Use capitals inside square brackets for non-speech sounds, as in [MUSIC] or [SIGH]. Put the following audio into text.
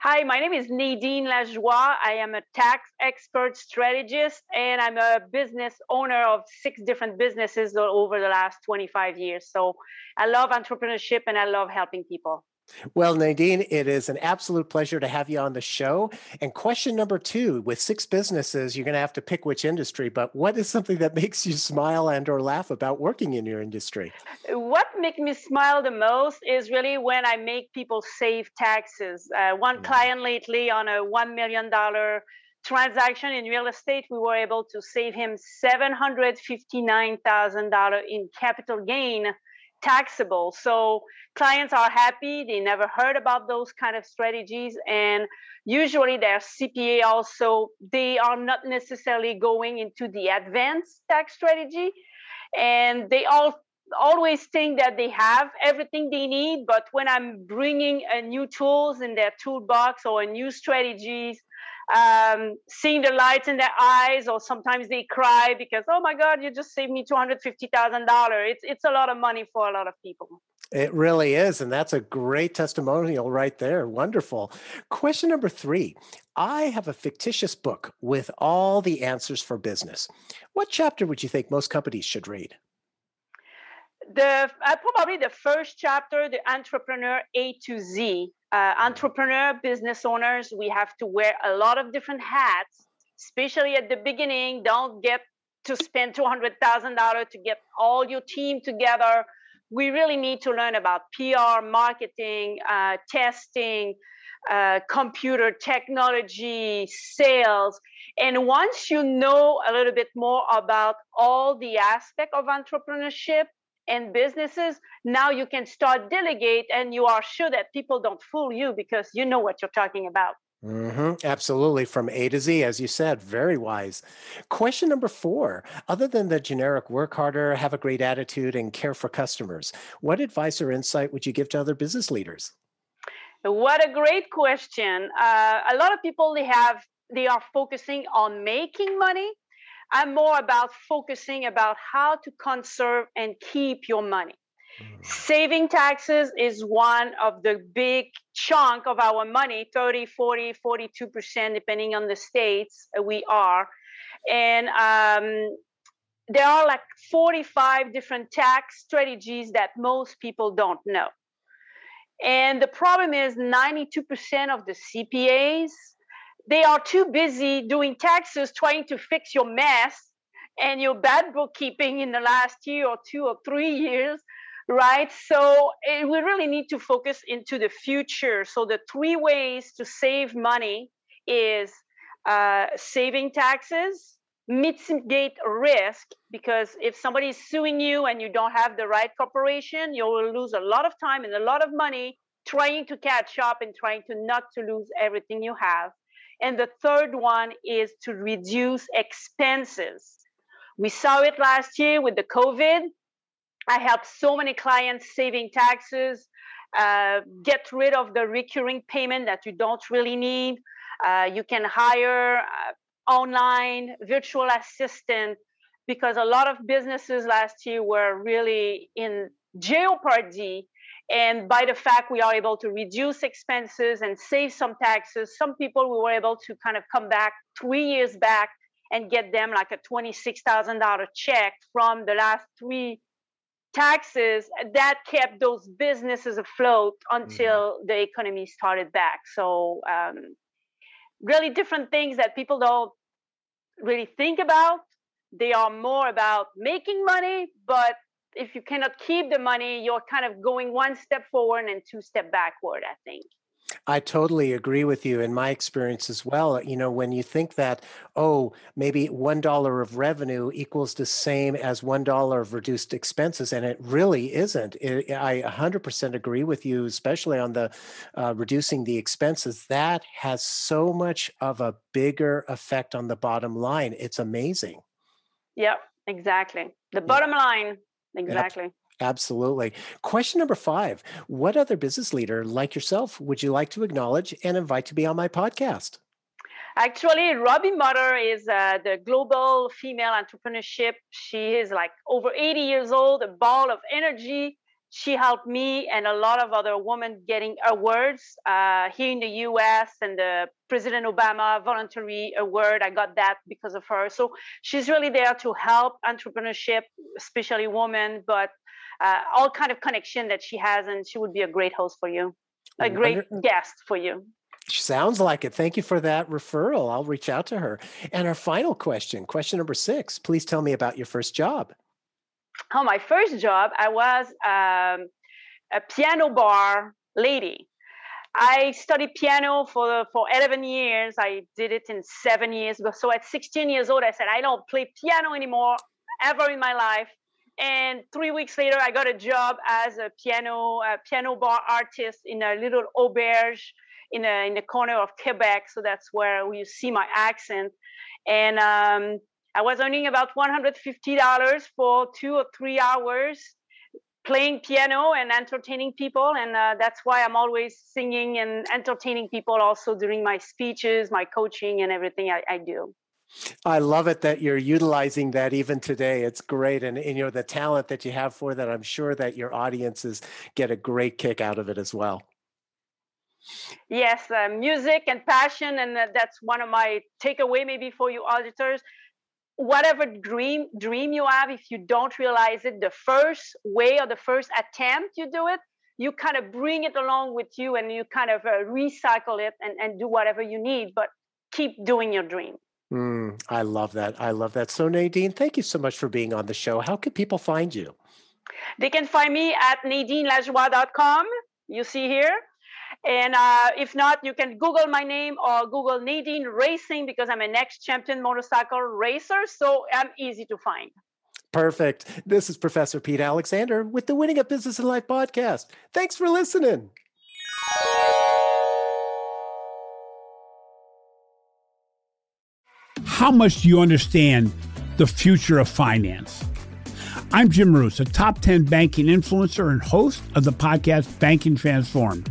Hi, my name is Nadine Lajoie. I am a tax expert strategist and I'm a business owner of six different businesses over the last 25 years. So I love entrepreneurship and I love helping people. Well, Nadine, it is an absolute pleasure to have you on the show. And question number two, with six businesses, you're going to have to pick which industry, but what is something that [LAUGHS] makes you smile and or laugh about working in your industry? What makes me smile the most is really when I make people save taxes. Uh, one mm-hmm. client lately on a $1 million transaction in real estate, we were able to save him $759,000 in capital gain taxable. So clients are happy. They never heard about those kind of strategies. And usually their CPA also, they are not necessarily going into the advanced tax strategy. And they all always think that they have everything they need. But when I'm bringing a new tools in their toolbox or new strategies, um, seeing the lights in their eyes, or sometimes they cry because, oh my God, you just saved me two hundred fifty thousand dollars. It's it's a lot of money for a lot of people. It really is, and that's a great testimonial right there. Wonderful. Question number three: I have a fictitious book with all the answers for business. What chapter would you think most companies should read? The uh, probably the first chapter, the entrepreneur A to Z uh, entrepreneur business owners we have to wear a lot of different hats especially at the beginning. Don't get to spend $200000 to get all your team together. We really need to learn about pr marketing uh, testing uh, computer technology sales. And once you know a little bit more about all the aspect of entrepreneurship and businesses now you can start delegate and you are sure that people don't fool you because you know what you're talking about Mm-hmm. Absolutely. From A to Z, as you said, very wise. Question number four Other than the generic work harder, have a great attitude, and care for customers, what advice or insight would you give to other business leaders? What a great question. Uh, a lot of people, they have, they are focusing on making money I'm more about focusing about how to conserve and keep your money. Mm. Saving taxes is one of the big chunk of our money 30 40 42% depending on the states we are and um, there are like 45 different tax strategies that most people don't know and the problem is 92% of the cpas they are too busy doing taxes trying to fix your mess and your bad bookkeeping in the last year or two or three [LAUGHS] years right? So it, we really need to focus into the future. So the three ways to save money is uh, saving taxes mitigate risk because if somebody is suing you and you don't have the right corporation you will lose a lot of time and a lot of money trying to catch up and trying to not to lose everything you have and the third one is to reduce expenses. We saw it last year with the COVID. I helped so many clients saving taxes, uh, get rid of the recurring payment that you don't really need. Uh, you can hire uh, online virtual assistant because a lot of businesses last year were really in jeopardy and by the fact we are able to reduce expenses and save some taxes, some people we were able to kind of come back three years back and get them like a $26,000 check from the last three taxes that kept those businesses afloat until mm-hmm. the economy started back. So, um, really different things that people don't really think about. They are more about making money, but if you cannot keep the money, you're kind of going one step forward and two step backward, I think. I totally agree with you in my experience as well. You know, when you think that, oh, maybe $1 of revenue equals the same as $1 of reduced expenses, and it really isn't. It, I 100% agree with you, especially on the uh, reducing the expenses. That has so much of a bigger effect on the bottom line. It's amazing. Yep, exactly. The bottom line Exactly. Absolutely. Question number five What other business leader like yourself would you like to acknowledge and invite to be on my podcast? Actually, Robbie Mutter is uh, the global female entrepreneurship. She is like over 80 years old, a ball of energy. She helped me and a lot of other women getting awards uh, here in the US and the President Obama voluntary award. I got that because of her. So she's really there to help entrepreneurship, especially women, but uh, all kind of connection that she has, and she would be a great host for you, a great guest for you. Sounds like it. Thank you for that referral. I'll reach out to her. And our final question, question number six. Please tell me about your first job. Oh, my first job, I was um, a piano bar lady. I studied piano for for 11 years. I did it in seven years. So at 16 years old, I said, I don't play piano anymore ever in my life. And three weeks later, I got a job as a piano a piano bar artist in a little auberge in a, in the corner of Quebec. So that's where you see my accent. And um, I was earning about $150 for two or three hours playing piano and entertaining people. And uh, that's why I'm always singing and entertaining people also during my speeches, my coaching, and everything I, I do. I love it that you're utilizing that even today. It's great. And, and, you know, the talent that you have for that, I'm sure that your audiences get a great kick out of it as well. Yes, uh, music and passion. And uh, that's one of my takeaway maybe for you auditors. Whatever dream dream you have, if you don't realize it the first way or the first attempt you do it, you kind of bring it along with you and you kind of uh, recycle it and, and do whatever you need, but keep doing your dream. Mm, I love that. I love that. So, Nadine, thank you so much for being on the show. How can people find you? They can find me at nadinelajoie.com. You see here. And uh, if not, you can Google my name or Google Nadine Racing because I'm an ex champion motorcycle racer. So I'm easy to find. Perfect. This is Professor Pete Alexander with the Winning at Business and Life podcast. Thanks for listening. How much do you understand the future of finance? I'm Jim Marous, a top 10 banking influencer and host of the podcast Banking Transformed,